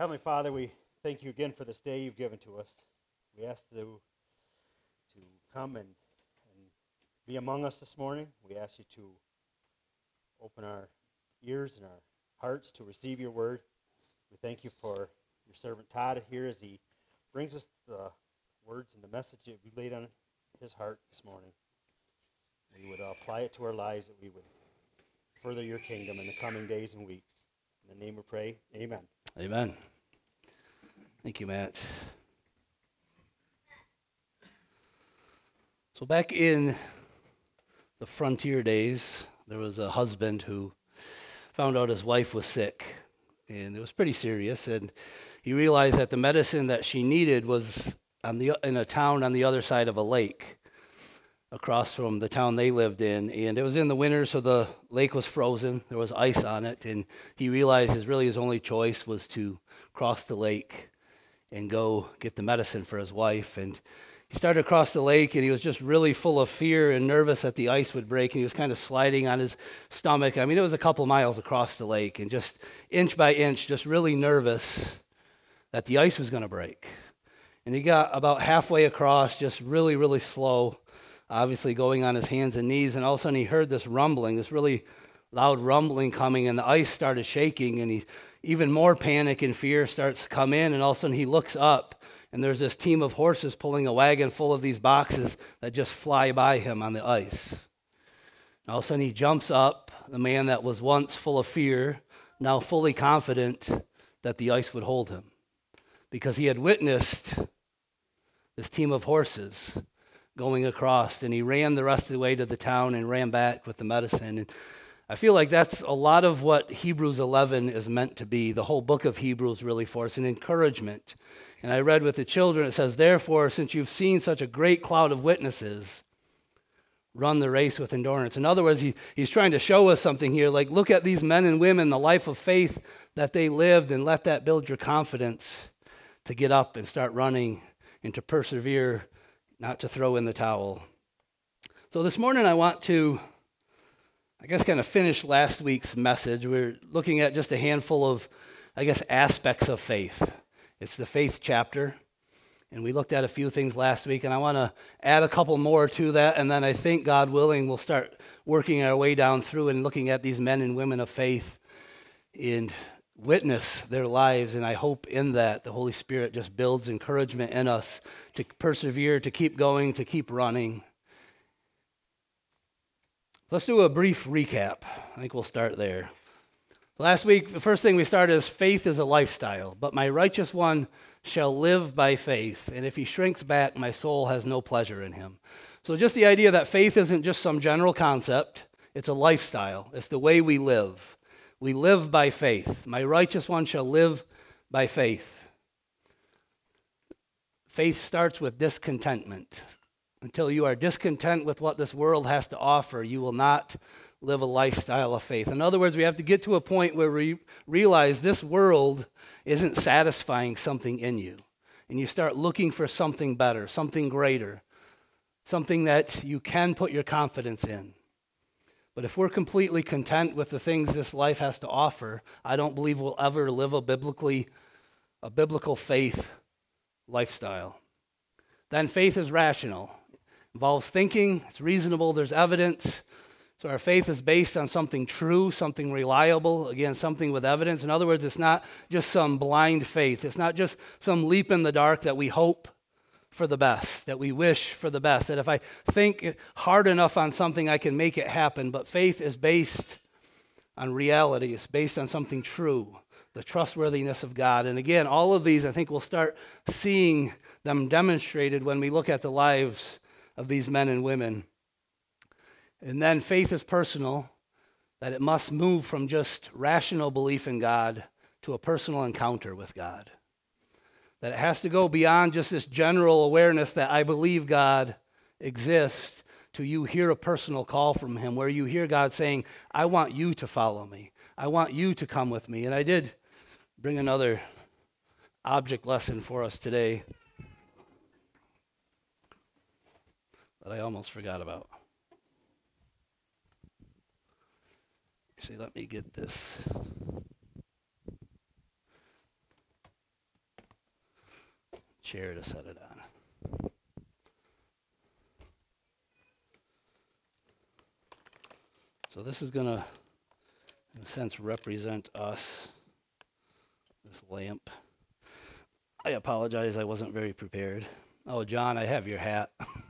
Heavenly Father, we thank you again for this day you've given to us. We ask to, to come and, and be among us this morning. We ask you to open our ears and our hearts to receive your word. We thank you for your servant Todd here as he brings us the words and the message that we laid on his heart this morning. We would apply it to our lives, that we would further your kingdom in the coming days and weeks. In the name we pray, amen. Amen. Thank you, Matt. So, back in the frontier days, there was a husband who found out his wife was sick, and it was pretty serious. And he realized that the medicine that she needed was on the, in a town on the other side of a lake across from the town they lived in. And it was in the winter, so the lake was frozen. There was ice on it. And he realized his really his only choice was to cross the lake and go get the medicine for his wife. And he started across the lake and he was just really full of fear and nervous that the ice would break. And he was kind of sliding on his stomach. I mean, it was a couple miles across the lake and just inch by inch, just really nervous that the ice was going to break. And he got about halfway across, just really, really slow obviously going on his hands and knees, and all of a sudden he heard this rumbling, this really loud rumbling coming, and the ice started shaking, and he even more panic and fear starts to come in, and all of a sudden he looks up, and there's this team of horses pulling a wagon full of these boxes that just fly by him on the ice. And all of a sudden he jumps up, the man that was once full of fear, now fully confident that the ice would hold him, because he had witnessed this team of horses going across. And he ran the rest of the way to the town and ran back with the medicine. And I feel like that's a lot of what Hebrews 11 is meant to be. The whole book of Hebrews, really, for us, an encouragement. And I read with the children, it says, Therefore, since you've seen such a great cloud of witnesses, run the race with endurance. In other words, he, he's trying to show us something here. Like, look at these men and women, the life of faith that they lived, and let that build your confidence to get up and start running and to persevere not to throw in the towel. So this morning I want to, I guess, kind of finish last week's message. We're looking at just a handful of, I guess, aspects of faith. It's the faith chapter. And we looked at a few things last week, and I want to add a couple more to that. And then I think, God willing, we'll start working our way down through and looking at these men and women of faith and witness their lives. And I hope in that the Holy Spirit just builds encouragement in us to persevere, to keep going, to keep running. Let's do a brief recap. I think we'll start there. Last week, the first thing we started is faith is a lifestyle, but my righteous one shall live by faith. And if he shrinks back, my soul has no pleasure in him. So, just the idea that faith isn't just some general concept, it's a lifestyle, it's the way we live. We live by faith. My righteous one shall live by faith. Faith starts with discontentment. Until you are discontent with what this world has to offer, you will not live a lifestyle of faith. In other words, we have to get to a point where we realize this world isn't satisfying something in you. And you start looking for something better, something greater, something that you can put your confidence in. But if we're completely content with the things this life has to offer, I don't believe we'll ever live a biblically a biblical faith lifestyle. Then faith is rational. Involves thinking, it's reasonable, there's evidence. So our faith is based on something true, something reliable, again, something with evidence. In other words, it's not just some blind faith. It's not just some leap in the dark that we hope for the best, that we wish for the best, that if I think hard enough on something, I can make it happen. But faith is based on reality, it's based on something true, the trustworthiness of God. And again, all of these, I think we'll start seeing them demonstrated when we look at the lives of these men and women. And then faith is personal, that it must move from just rational belief in God to a personal encounter with God. That it has to go beyond just this general awareness that I believe God exists to you hear a personal call from Him where you hear God saying, I want you to follow me. I want you to come with me. And I did bring another object lesson for us today that I almost forgot about. See, let me get this. chair to set it on. So this is going to, in a sense, represent us, this lamp. I apologize, I wasn't very prepared. Oh, John, I have your hat.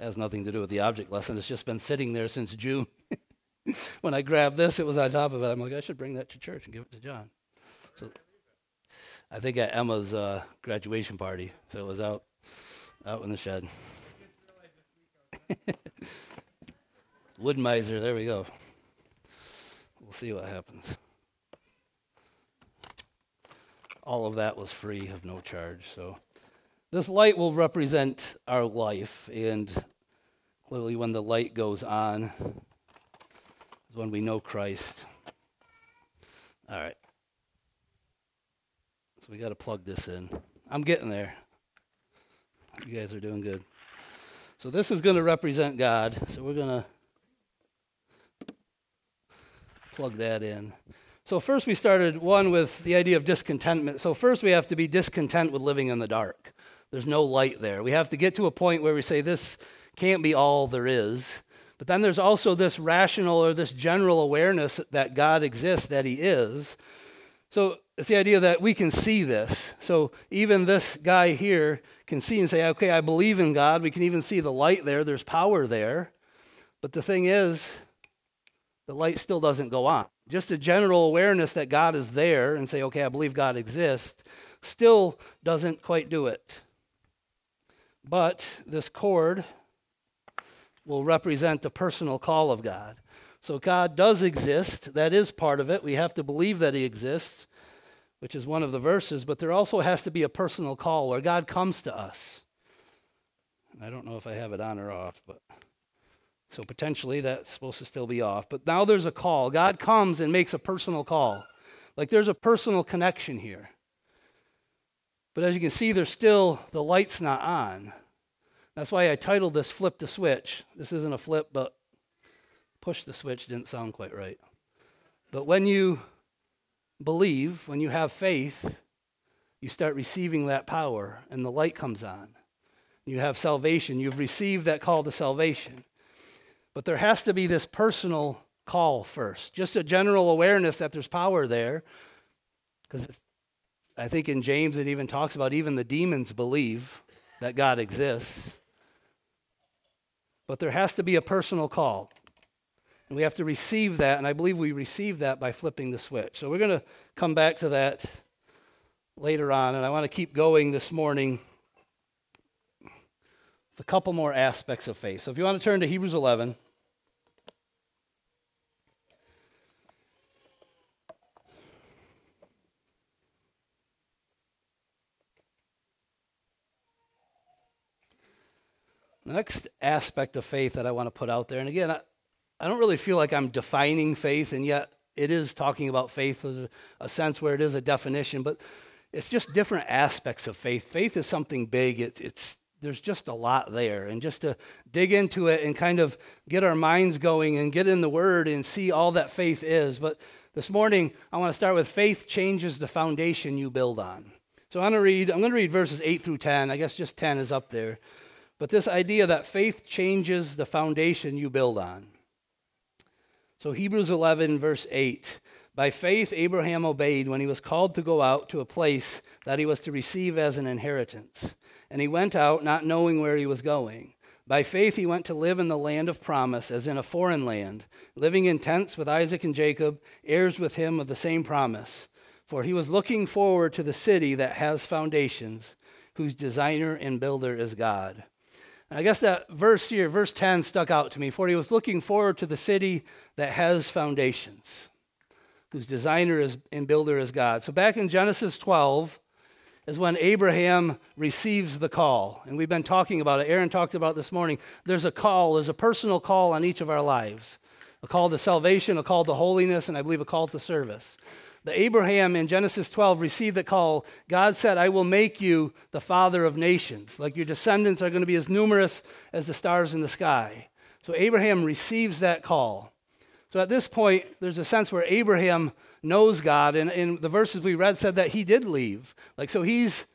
has nothing to do with the object lesson. It's just been sitting there since June. when I grabbed this, it was on top of it. I'm like, I should bring that to church and give it to John. So I think at Emma's uh, graduation party, so it was out out in the shed. Wood-Mizer, there we go. We'll see what happens. All of that was free of no charge. So this light will represent our life, and clearly, when the light goes on, is when we know Christ. All right. So we got to plug this in. I'm getting there. You guys are doing good. So this is going to represent God. So we're going to plug that in. So first we started one with the idea of discontentment. So first we have to be discontent with living in the dark. There's no light there. We have to get to a point where we say this can't be all there is. But then there's also this rational or this general awareness that God exists, that He is. So it's the idea that we can see this. So even this guy here can see and say, okay, I believe in God. We can even see the light there, there's power there. But the thing is, the light still doesn't go on. Just a general awareness that God is there and say, okay, I believe God exists, still doesn't quite do it. But this cord will represent the personal call of God. So God does exist. That is part of it. We have to believe that He exists, which is one of the verses, but there also has to be a personal call where God comes to us. I don't know if I have it on or off, but. So potentially that's supposed to still be off. But now there's a call. God comes and makes a personal call. Like there's a personal connection here. But as you can see, there's still, the light's not on. That's why I titled this Flip the Switch. This isn't a flip, but push the switch didn't sound quite right. But when you believe, when you have faith, you start receiving that power and the light comes on. You have salvation. You've received that call to salvation. But there has to be this personal call first, just a general awareness that there's power there. Because I think in James it even talks about even the demons believe that God exists. But there has to be a personal call. And we have to receive that, and I believe we receive that by flipping the switch. So we're going to come back to that later on, and I want to keep going this morning with a couple more aspects of faith. So if you want to turn to Hebrews 11. The next aspect of faith that I want to put out there, and again, I, I don't really feel like I'm defining faith, and yet it is talking about faith. There's a sense where it is a definition, but it's just different aspects of faith. Faith is something big. It, it's there's just a lot there, and just to dig into it and kind of get our minds going and get in the Word and see all that faith is. But this morning, I want to start with faith changes the foundation you build on. So I'm going to read. I'm going to read verses eight through ten. I guess just ten is up there. But this idea that faith changes the foundation you build on. So, Hebrews 11, verse 8. By faith, Abraham obeyed when he was called to go out to a place that he was to receive as an inheritance. And he went out not knowing where he was going. By faith, he went to live in the land of promise, as in a foreign land, living in tents with Isaac and Jacob, heirs with him of the same promise. For he was looking forward to the city that has foundations, whose designer and builder is God. And I guess that verse here, verse 10, stuck out to me. For he was looking forward to the city that has foundations, whose designer is, and builder is God. So back in Genesis 12 is when Abraham receives the call. And we've been talking about it. Aaron talked about this morning. There's a call, there's a personal call on each of our lives a call to salvation, a call to holiness, and I believe a call to service. The Abraham in Genesis 12 received the call. God said, I will make you the father of nations. Like your descendants are going to be as numerous as the stars in the sky. So Abraham receives that call. So at this point, there's a sense where Abraham knows God. And in the verses we read said that he did leave. Like, so he's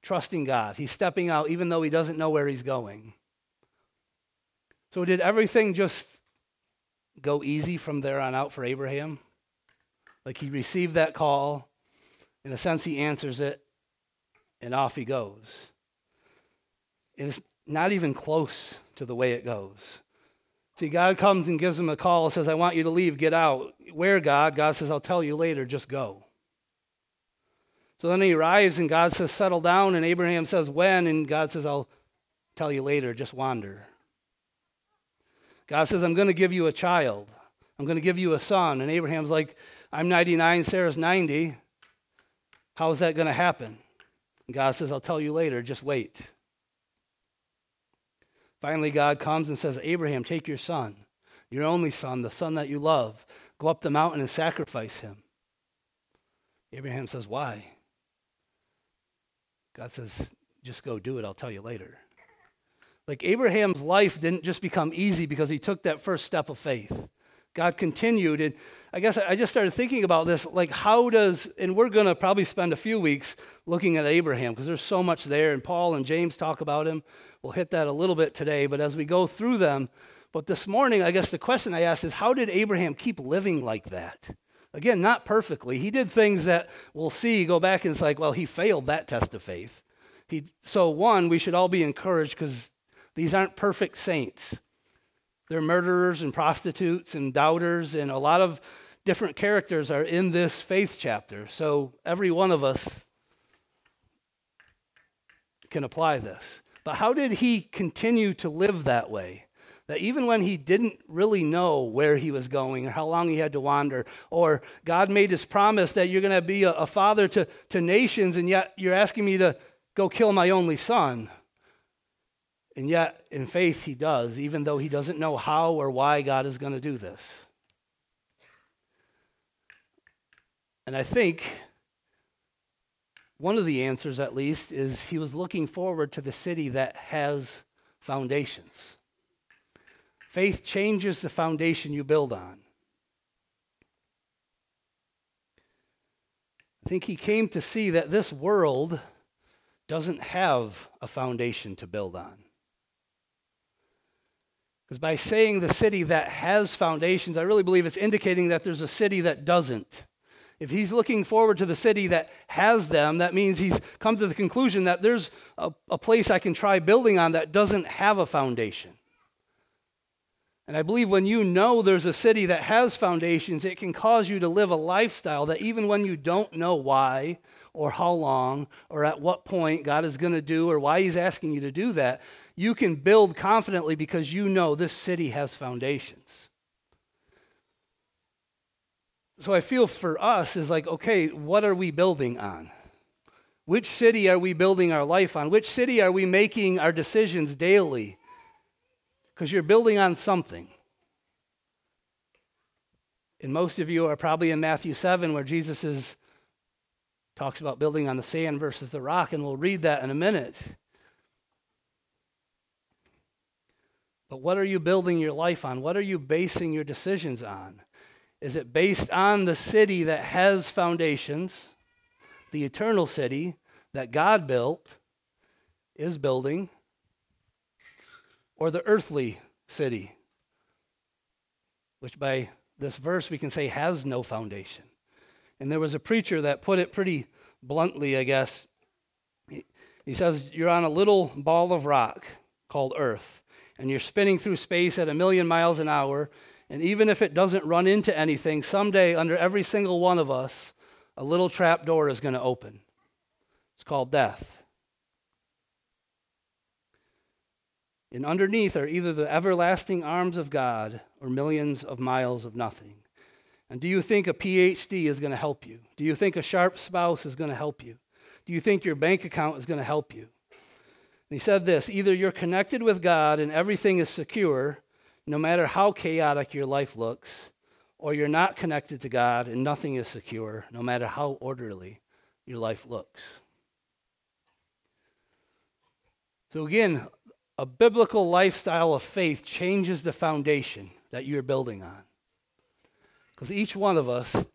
trusting God. He's stepping out even though he doesn't know where he's going. So, did everything just go easy from there on out for Abraham? Like he received that call, in a sense, he answers it, and off he goes. And it's not even close to the way it goes. See, God comes and gives him a call, says, I want you to leave, get out. Where, God? God says, I'll tell you later, just go. So then he arrives and God says, Settle down. And Abraham says, When? And God says, I'll tell you later, just wander. God says, I'm going to give you a child. I'm going to give you a son. And Abraham's like, I'm 99, Sarah's 90. How is that going to happen? And God says, I'll tell you later, just wait. Finally, God comes and says, Abraham, take your son, your only son, the son that you love, go up the mountain and sacrifice him. Abraham says, Why? God says, Just go do it. I'll tell you later. Like Abraham's life didn't just become easy because he took that first step of faith. God continued. And I guess I just started thinking about this like, how does, and we're going to probably spend a few weeks looking at Abraham because there's so much there, and Paul and James talk about him. We'll hit that a little bit today, but as we go through them, but this morning, I guess the question I asked is how did Abraham keep living like that? Again, not perfectly. He did things that we'll see, go back and it's like, well, he failed that test of faith. He, so, one, we should all be encouraged because these aren't perfect saints. They're murderers and prostitutes and doubters, and a lot of different characters are in this faith chapter. So, every one of us can apply this. But how did he continue to live that way? That even when he didn't really know where he was going or how long he had to wander, or God made his promise that you're going to be a, a father to, to nations, and yet you're asking me to go kill my only son. And yet, in faith, he does, even though he doesn't know how or why God is going to do this. And I think one of the answers, at least, is he was looking forward to the city that has foundations. Faith changes the foundation you build on. I think he came to see that this world doesn't have a foundation to build on. Because by saying the city that has foundations, I really believe it's indicating that there's a city that doesn't. If he's looking forward to the city that has them, that means he's come to the conclusion that there's a, a, place I can try building on that doesn't have a foundation. And I believe when you know there's a city that has foundations, it can cause you to live a lifestyle that even when you don't know why or how long or at what point God is going to do or why he's asking you to do that, you can build confidently because you know this city has foundations so I feel for us is like, okay, what are we building on? Which city are we building our life on? Which city are we making our decisions daily? Because you're building on something. And most of you are probably in Matthew 7, where Jesus is, talks about building on the sand versus the rock, and we'll read that in a minute. But what are you building your life on? What are you basing your decisions on? Is it based on the city that has foundations, the eternal city that God built, is building, or the earthly city, which by this verse we can say has no foundation? And there was a preacher that put it pretty bluntly, I guess. He, says, You're on a little ball of rock called Earth, and you're spinning through space at a million miles an hour, and even if it doesn't run into anything, someday under every single one of us, a little trap door is going to open. It's called death. And underneath are either the everlasting arms of God or millions of miles of nothing. And do you think a PhD is going to help you? Do you think a sharp spouse is going to help you? Do you think your bank account is going to help you? And he said this either you're connected with God and everything is secure, no matter how chaotic your life looks, or you're not connected to God and nothing is secure, no matter how orderly your life looks. So, again, a biblical lifestyle of faith changes the foundation that you're building on. Because each one of us,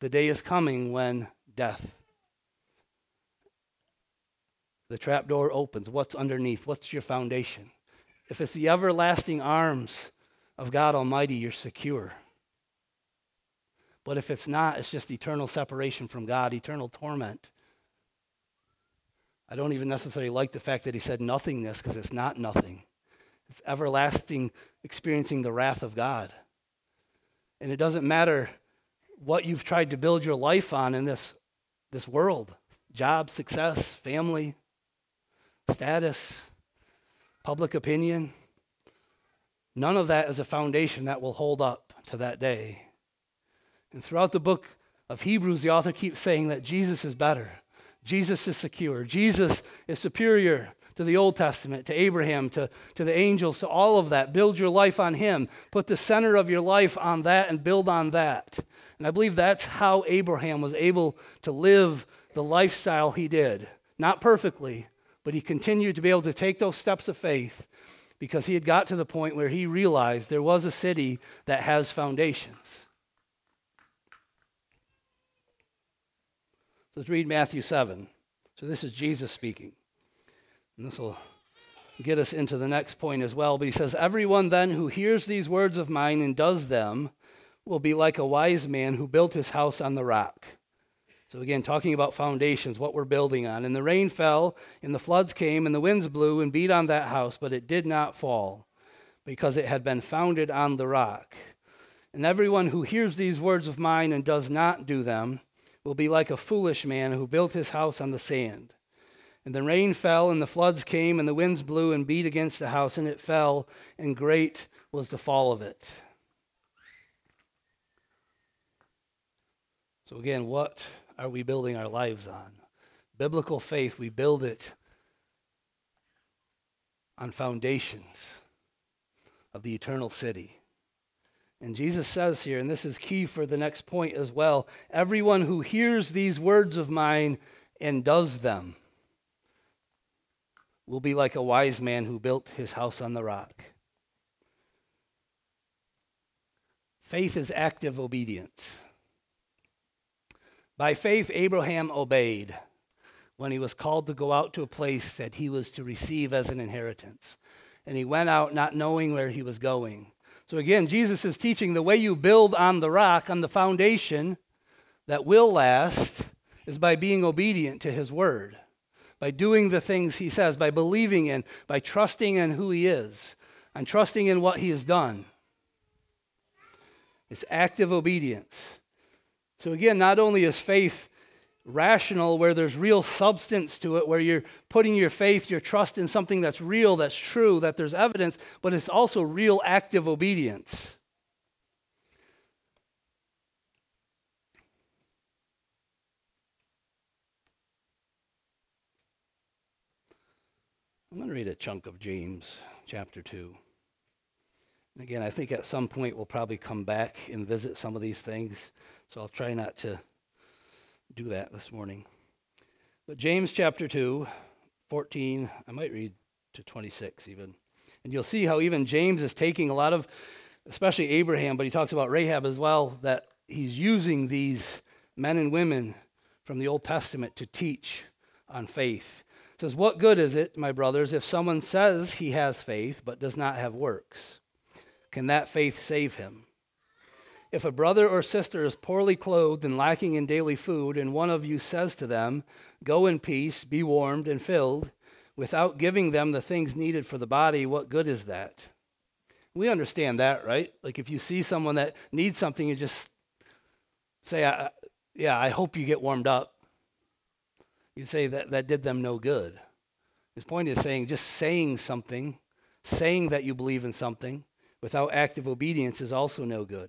the day is coming when death the trap door opens. What's underneath? What's your foundation? If it's the everlasting arms of God Almighty, you're secure. But if it's not, it's just eternal separation from God, eternal torment. I don't even necessarily like the fact that he said nothingness because it's not nothing. It's everlasting experiencing the wrath of God. And it doesn't matter what you've tried to build your life on in this, this world job, success, family, status, public opinion. None of that is a foundation that will hold up to that day. And throughout the book of Hebrews, the author keeps saying that Jesus is better. Jesus is secure. Jesus is superior to the Old Testament, to Abraham, to, to the angels, to all of that. Build your life on Him. Put the center of your life on that and build on that. And I believe that's how Abraham was able to live the lifestyle he did. Not perfectly, but he continued to be able to take those steps of faith because he had got to the point where he realized there was a city that has foundations. So let's read Matthew 7. So this is Jesus speaking. And this will get us into the next point as well. But he says, Everyone then who hears these words of mine and does them will be like a wise man who built his house on the rock. So, again, talking about foundations, what we're building on. And the rain fell, and the floods came, and the winds blew and beat on that house, but it did not fall, because it had been founded on the rock. And everyone who hears these words of mine and does not do them will be like a foolish man who built his house on the sand. And the rain fell, and the floods came, and the winds blew and beat against the house, and it fell, and great was the fall of it. So, again, what are we building our lives on? Biblical faith, we build it on foundations of the eternal city. And Jesus says here, and this is key for the next point as well everyone who hears these words of mine and does them will be like a wise man who built his house on the rock. Faith is active obedience. By faith, Abraham obeyed when he was called to go out to a place that he was to receive as an inheritance. And he went out not knowing where he was going. So again, Jesus is teaching the way you build on the rock, on the foundation that will last, is by being obedient to his word by doing the things he says, by believing in, by trusting in who he is, and trusting in what he has done. It's active obedience. So, again, not only is faith rational, where there's real substance to it, where you're putting your faith, your trust in something that's real, that's true, that there's evidence, but it's also real active obedience. I'm going to read a chunk of James chapter 2. And again, I think at some point we'll probably come back and visit some of these things, so I'll try not to do that this morning. But James chapter 2, 14, I might read to 26 even. And you'll see how even James is taking a lot of, especially Abraham, but he talks about Rahab as well, that he's using these men and women from the Old Testament to teach on faith says, What good is it, my brothers, if someone says he has faith but does not have works? Can that faith save him? If a brother or sister is poorly clothed and lacking in daily food, and one of you says to them, Go in peace, be warmed and filled, without giving them the things needed for the body, what good is that? We understand that, right? Like if you see someone that needs something, you just say, Yeah, I hope you get warmed up you say that that did them no good. His point is saying just saying something, saying that you believe in something without active obedience is also no good.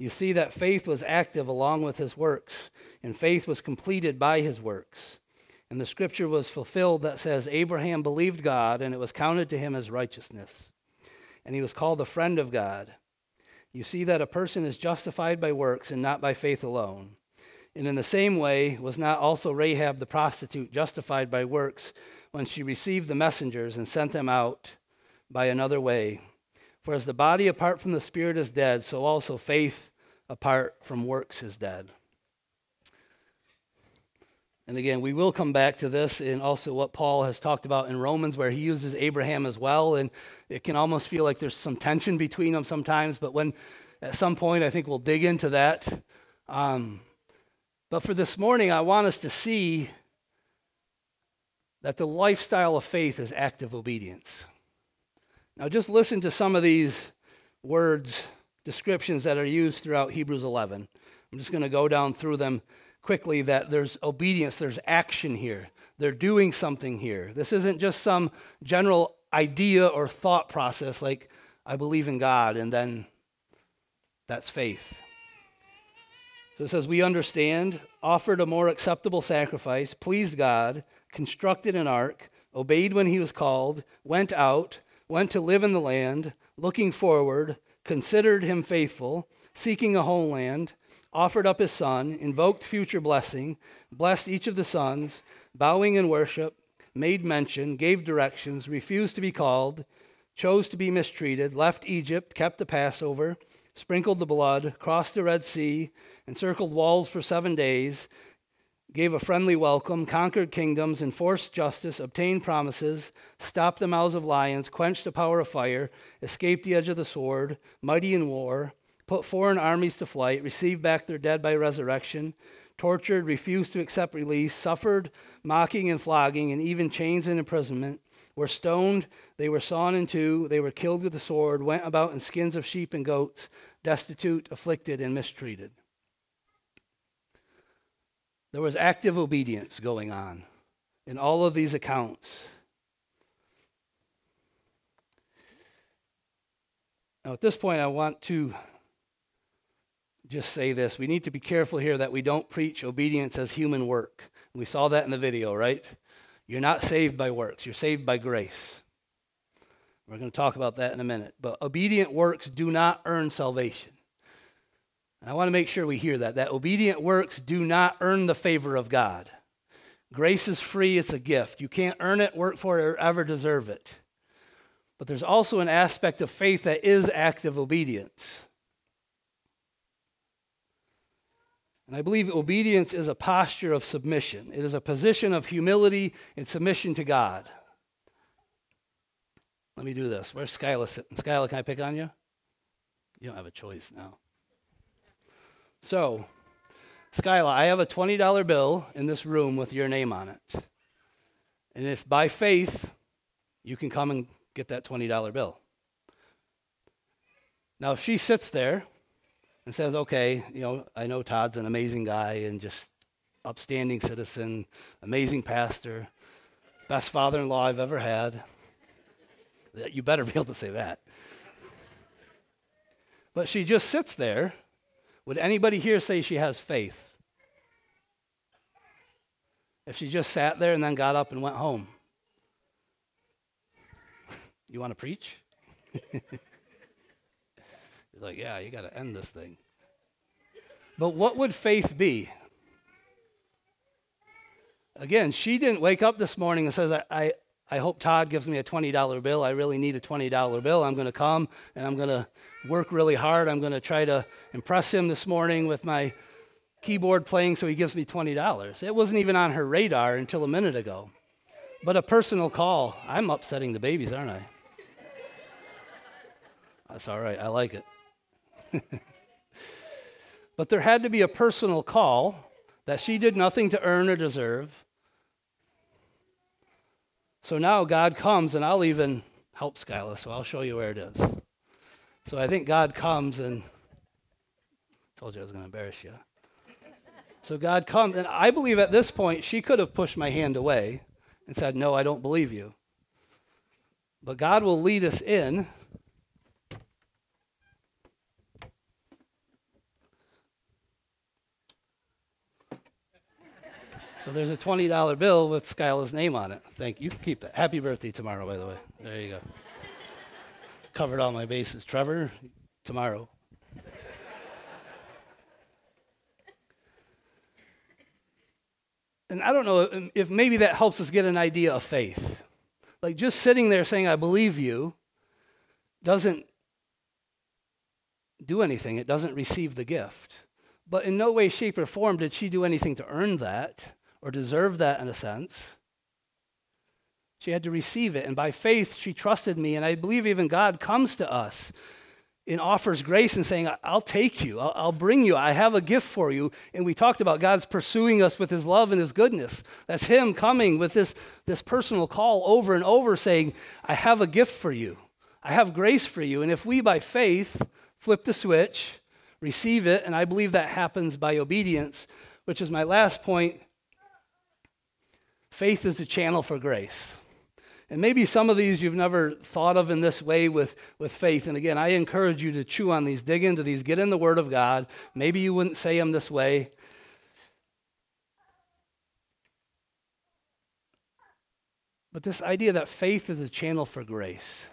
You see that faith was active along with his works, and faith was completed by his works. And the scripture was fulfilled that says, Abraham believed God, and it was counted to him as righteousness. And he was called a friend of God. You see that a person is justified by works and not by faith alone. And in the same way, was not also Rahab the prostitute justified by works when she received the messengers and sent them out by another way? For as the body apart from the spirit is dead, so also faith apart from works is dead. And again, we will come back to this and also what Paul has talked about in Romans, where he uses Abraham as well. And it can almost feel like there's some tension between them sometimes. But when at some point, I think we'll dig into that. Um, but for this morning, I want us to see that the lifestyle of faith is active obedience. Now, just listen to some of these words, descriptions that are used throughout Hebrews 11. I'm just going to go down through them quickly that there's obedience, there's action here. They're doing something here. This isn't just some general idea or thought process like, I believe in God, and then that's faith. So it says, We understand, offered a more acceptable sacrifice, pleased God, constructed an ark, obeyed when he was called, went out, went to live in the land, looking forward, considered him faithful, seeking a homeland offered up his son, invoked future blessing, blessed each of the sons, bowing in worship, made mention, gave directions, refused to be called, chose to be mistreated, left Egypt, kept the Passover, sprinkled the blood, crossed the Red Sea, encircled walls for seven days, gave a friendly welcome, conquered kingdoms, enforced justice, obtained promises, stopped the mouths of lions, quenched the power of fire, escaped the edge of the sword, mighty in war put foreign armies to flight, received back their dead by resurrection, tortured, refused to accept release, suffered mocking and flogging, and even chains and imprisonment, were stoned, they were sawn in two, they were killed with the sword, went about in skins of sheep and goats, destitute, afflicted, and mistreated. There was active obedience going on in all of these accounts. Now, at this point, I want to just say this. We need to be careful here that we don't preach obedience as human work. We saw that in the video, right? You're not saved by works, you're saved by grace. We're going to talk about that in a minute. But obedient works do not earn salvation. And I want to make sure we hear that. That obedient works do not earn the favor of God. Grace is free, it's a gift. You can't earn it, work for it, or ever deserve it. But there's also an aspect of faith that is active obedience. And I believe obedience is a posture of submission, it is a position of humility and submission to God. Let me do this. Where's Skyla sitting? Skyla, can I pick on you? You don't have a choice now. So, Skyla, I have a $20 bill in this room with your name on it. And if by faith you can come and get that $20 bill. Now, if she sits there and says, okay, you know, I know Todd's an amazing guy and just upstanding citizen, amazing pastor, best father in law I've ever had. You better be able to say that. But she just sits there. Would anybody here say she has faith? If she just sat there and then got up and went home? You want to preach? He's like, yeah, you got to end this thing. But what would faith be? Again, she didn't wake up this morning and says, I, I, I hope Todd gives me a $20 bill. I really need a $20 bill. I'm going to come and I'm going to work really hard. I'm going to try to impress him this morning with my keyboard playing so he gives me $20. It wasn't even on her radar until a minute ago. But a personal call. I'm upsetting the babies, aren't I? That's all right. I like it. but there had to be a personal call that she did nothing to earn or deserve. So now God comes, and I'll even help Skyla, so I'll show you where it is. So I think God comes and told you I was going to embarrass you. So God comes, and I believe at this point she could have pushed my hand away and said, No, I don't believe you. But God will lead us in So there's a $20 bill with Skyla's name on it. Thank you. You can keep that. Happy birthday tomorrow, by the way. There you go. Covered all my bases. Trevor, tomorrow. and I don't know if maybe that helps us get an idea of faith. Like just sitting there saying, I believe you, doesn't do anything, it doesn't receive the gift. But in no way, shape, or form did she do anything to earn that or deserve that in a sense. She had to receive it. And by faith, she trusted me. And I believe even God comes to us and offers grace and saying, I'll take you, I'll, I'll, bring you, I have a gift for you. And we talked about God's pursuing us with his love and his goodness. That's him coming with this, this personal call over and over saying, I have a gift for you, I have grace for you. And if we by faith flip the switch, receive it, and I believe that happens by obedience, which is my last point. Faith is a channel for grace. And maybe some of these you've never thought of in this way with, with faith. And again, I encourage you to chew on these, dig into these, get in the Word of God. Maybe you wouldn't say them this way. But this idea that faith is a channel for grace.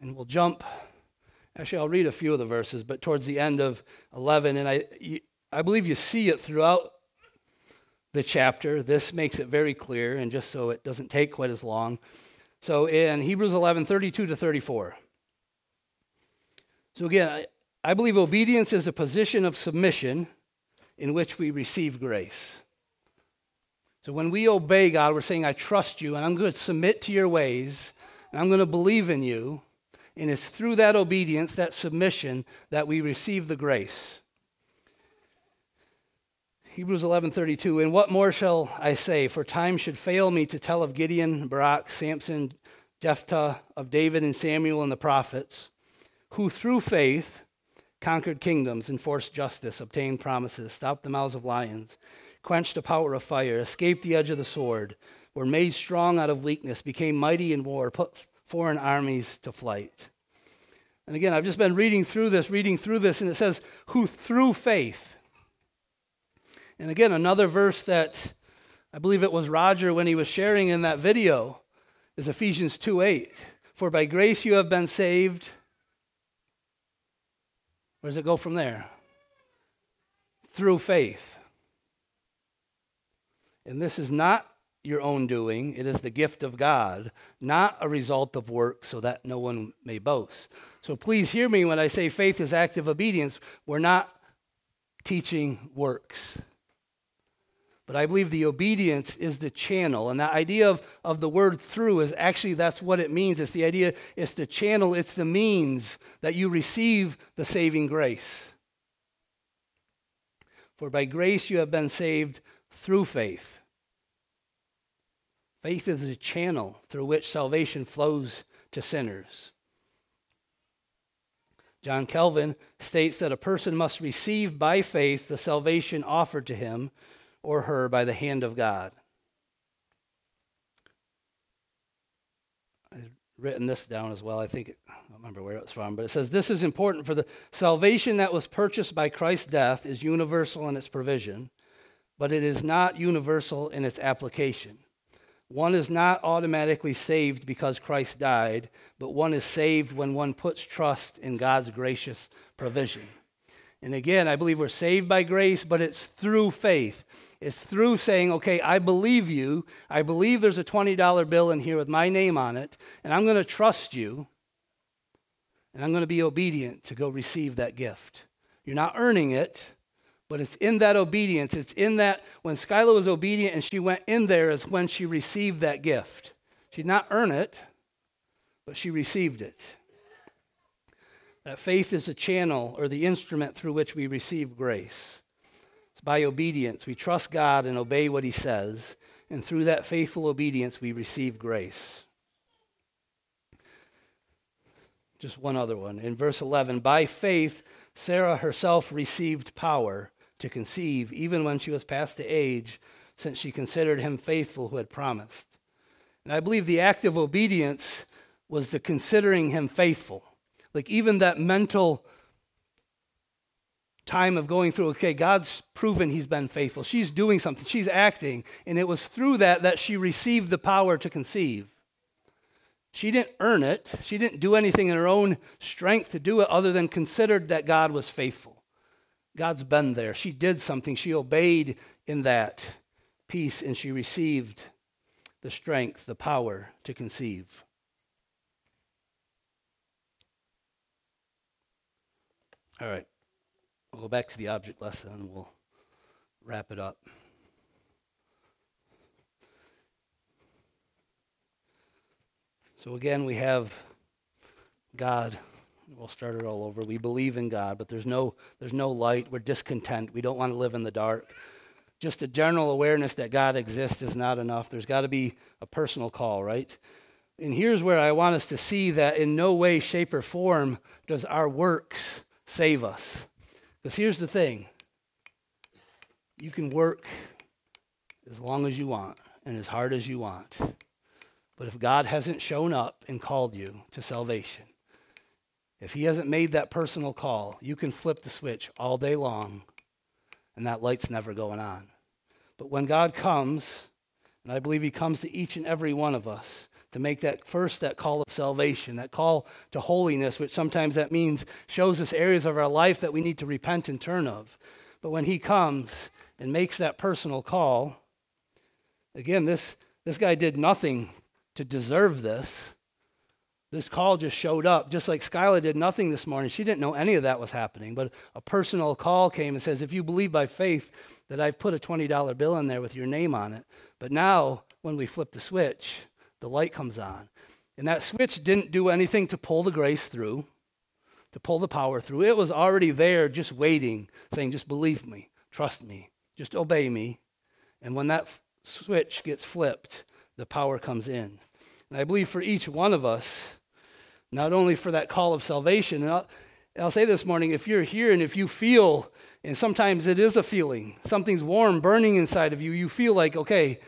And we'll jump. Actually, I'll read a few of the verses, but towards the end of 11, and I, I believe you see it throughout the chapter. This makes it very clear, and just so it doesn't take quite as long. So in Hebrews 11, 32 to 34. So again, I, I believe obedience is a position of submission in which we receive grace. So when we obey God, we're saying, I trust you, and I'm going to submit to your ways, and I'm going to believe in you. And it's through that obedience, that submission, that we receive the grace. Hebrews 11:32 And what more shall I say for time should fail me to tell of Gideon, Barak, Samson, Jephthah, of David and Samuel and the prophets who through faith conquered kingdoms, enforced justice, obtained promises, stopped the mouths of lions, quenched the power of fire, escaped the edge of the sword, were made strong out of weakness, became mighty in war, put foreign armies to flight. And again, I've just been reading through this, reading through this, and it says, who through faith and again, another verse that I believe it was Roger when he was sharing in that video is Ephesians 2 8. For by grace you have been saved. Where does it go from there? Through faith. And this is not your own doing, it is the gift of God, not a result of work, so that no one may boast. So please hear me when I say faith is active obedience. We're not teaching works. But I believe the obedience is the channel. And that idea of, of the word through is actually that's what it means. It's the idea, it's the channel, it's the means that you receive the saving grace. For by grace you have been saved through faith. Faith is the channel through which salvation flows to sinners. John Calvin states that a person must receive by faith the salvation offered to him or her by the hand of God. I've written this down as well. I think, I don't remember where it's from, but it says this is important for the salvation that was purchased by Christ's death is universal in its provision, but it is not universal in its application. One is not automatically saved because Christ died, but one is saved when one puts trust in God's gracious provision. And again, I believe we're saved by grace, but it's through faith. It's through saying, okay, I believe you. I believe there's a $20 bill in here with my name on it, and I'm going to trust you, and I'm going to be obedient to go receive that gift. You're not earning it, but it's in that obedience. It's in that when Skylar was obedient and she went in there is when she received that gift. She did not earn it, but she received it. That faith is the channel or the instrument through which we receive grace. By obedience. We trust God and obey what He says. And through that faithful obedience, we receive grace. Just one other one. In verse 11, by faith, Sarah herself received power to conceive, even when she was past the age, since she considered him faithful who had promised. And I believe the act of obedience was the considering him faithful. Like even that mental time of going through, okay, God's proven he's been faithful. She's doing something, she's acting. And it was through that that she received the power to conceive. She didn't earn it, she didn't do anything in her own strength to do it other than considered that God was faithful. God's been there. She did something, she obeyed in that peace, and she received the strength, the power to conceive. All right. We'll go back to the object lesson and we'll wrap it up. So again, we have God. We'll start it all over. We believe in God, but there's no, there's no light. We're discontent. We don't want to live in the dark. Just a general awareness that God exists is not enough. There's got to be a personal call, right? And here's where I want us to see that in no way, shape, or form does our works save us. Because here's the thing you can work as long as you want and as hard as you want. But if God hasn't shown up and called you to salvation, if He hasn't made that personal call, you can flip the switch all day long and that light's never going on. But when God comes, and I believe He comes to each and every one of us, to make that first that call of salvation that call to holiness which sometimes that means shows us areas of our life that we need to repent and turn of. But when he comes and makes that personal call again this this guy did nothing to deserve this. This call just showed up just like skyla did nothing this morning. She didn't know any of that was happening but a personal call came and says if you believe by faith that i've put a $20 bill in there with your name on it but now when we flip the switch the light comes on. And that switch didn't do anything to pull the grace through, to pull the power through. It was already there, just waiting, saying, just believe me, trust me, just obey me. And when that f- switch gets flipped, the power comes in. And I believe for each one of us, not only for that call of salvation, and I'll, I'll say this morning if you're here and if you feel, and sometimes it is a feeling, something's warm, burning inside of you, you feel like, okay,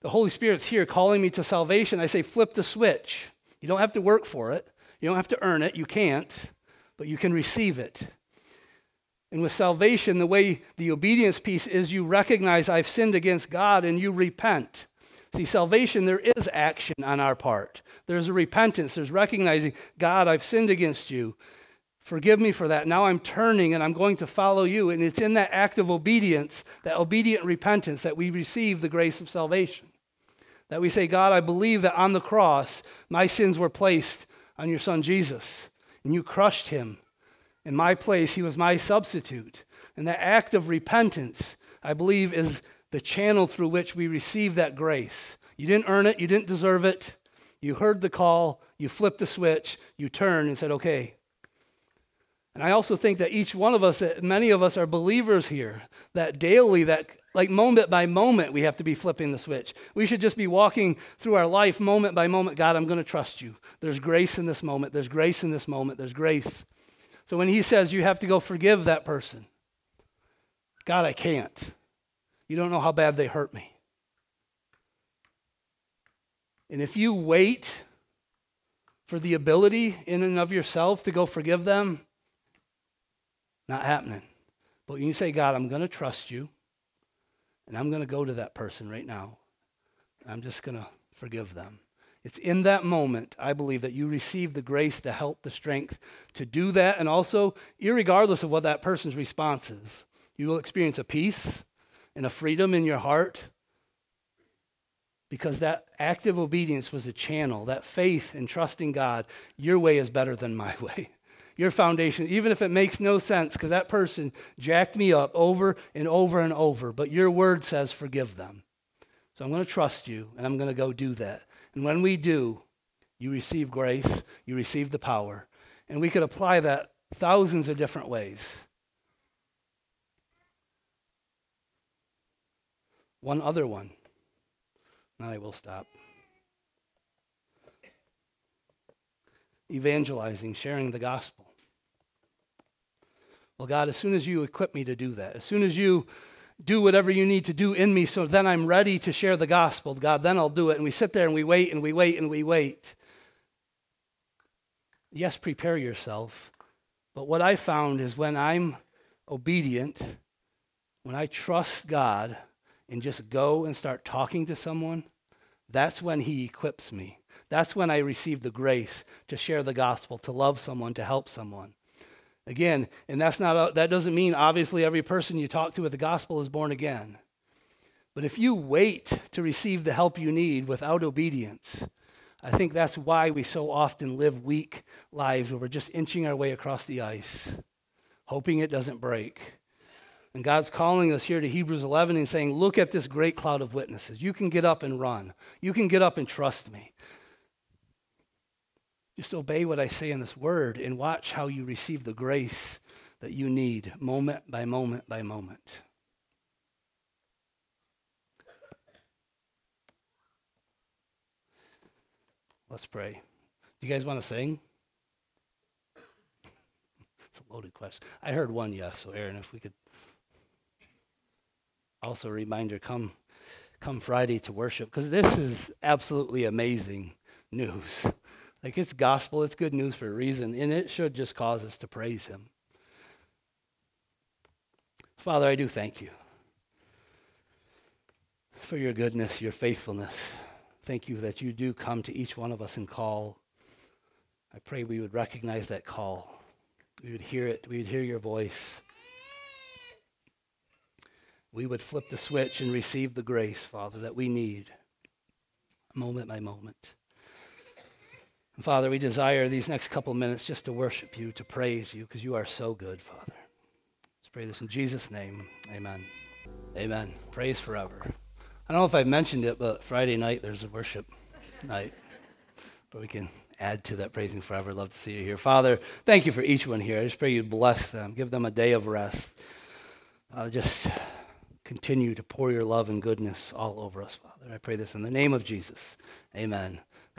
the Holy Spirit's here calling me to salvation, I say, flip the switch. You don't have to work for it, you don't have to earn it, you can't, but you can receive it. And with salvation, the way the obedience piece is you recognize I've sinned against God and you repent. See, salvation, there is action on our part. There's a repentance. There's recognizing, God, I've sinned against you. Forgive me for that. Now I'm turning and I'm going to follow you. And it's in that act of obedience, that obedient repentance, that we receive the grace of salvation. That we say, God, I believe that on the cross, my sins were placed on your son Jesus, and you crushed him. In my place, he was my substitute. And that act of repentance, I believe, is the channel through which we receive that grace. You didn't earn it, you didn't deserve it. You heard the call, you flipped the switch, you turned and said, okay, and I also think that each one of us, many of us are believers here, that daily, that like moment by moment, we have to be flipping the switch. We should just be walking through our life moment by moment. God, I'm going to trust you. There's grace in this moment. There's grace in this moment. There's grace. So when he says you have to go forgive that person, God, I can't. You don't know how bad they hurt me. And if you wait for the ability in and of yourself to go forgive them, not happening. But when you say, God, I'm going to trust you, and I'm going to go to that person right now. I'm just going to forgive them. It's in that moment, I believe, that you receive the grace, the help, the strength to do that. And also, regardless of what that person's response is, you will experience a peace and a freedom in your heart because that active obedience was a channel, that faith and trusting God. Your way is better than my way your foundation, even if it makes no sense, because that person jacked me up over and over and over. But your word says, forgive them. So I'm going to trust you, and I'm going to go do that. And when we do, you receive grace, you receive the power. And we could apply that thousands of different ways. One other one. Now I will stop. Evangelizing, sharing the gospel. Well, God, as soon as you equip me to do that, as soon as you do whatever you need to do in me so then I'm ready to share the gospel, God, then I'll do it. And we sit there and we wait and we wait and we wait. Yes, prepare yourself. But what I found is when I'm obedient, when I trust God and just go and start talking to someone, that's when He equips me. That's when I receive the grace to share the gospel, to love someone, to help someone. Again, and that's not that doesn't mean obviously every person you talk to with the gospel is born again. But if you wait to receive the help you need without obedience, I think that's why we so often live weak lives where we're just inching our way across the ice, hoping it doesn't break. And God's calling us here to Hebrews 11 and saying, Look at this great cloud of witnesses. You can get up and run, you can get up and trust me. Just obey what I say in this word and watch how you receive the grace that you need moment by moment by moment. Let's pray. Do you guys want to sing? it's a loaded question. I heard one yes, so Aaron, if we could also reminder come come Friday to worship because this is absolutely amazing news. Like it's gospel, it's good news for a reason, and it should just cause us to praise him. Father, I do thank you for your goodness, your faithfulness. Thank you that you do come to each one of us and call. I pray we would recognize that call. We would hear it. We would hear your voice. We would flip the switch and receive the grace, Father, that we need moment by moment. And Father, we desire these next couple minutes just to worship you, to praise you, because you are so good, Father. Let's pray this in Jesus' name. Amen. Amen. Praise forever. I don't know if I've mentioned it, but Friday night there's a worship night. But we can add to that praising forever. Love to see you here. Father, thank you for each one here. I just pray you bless them, give them a day of rest. Uh, just continue to pour your love and goodness all over us, Father. I pray this in the name of Jesus. Amen.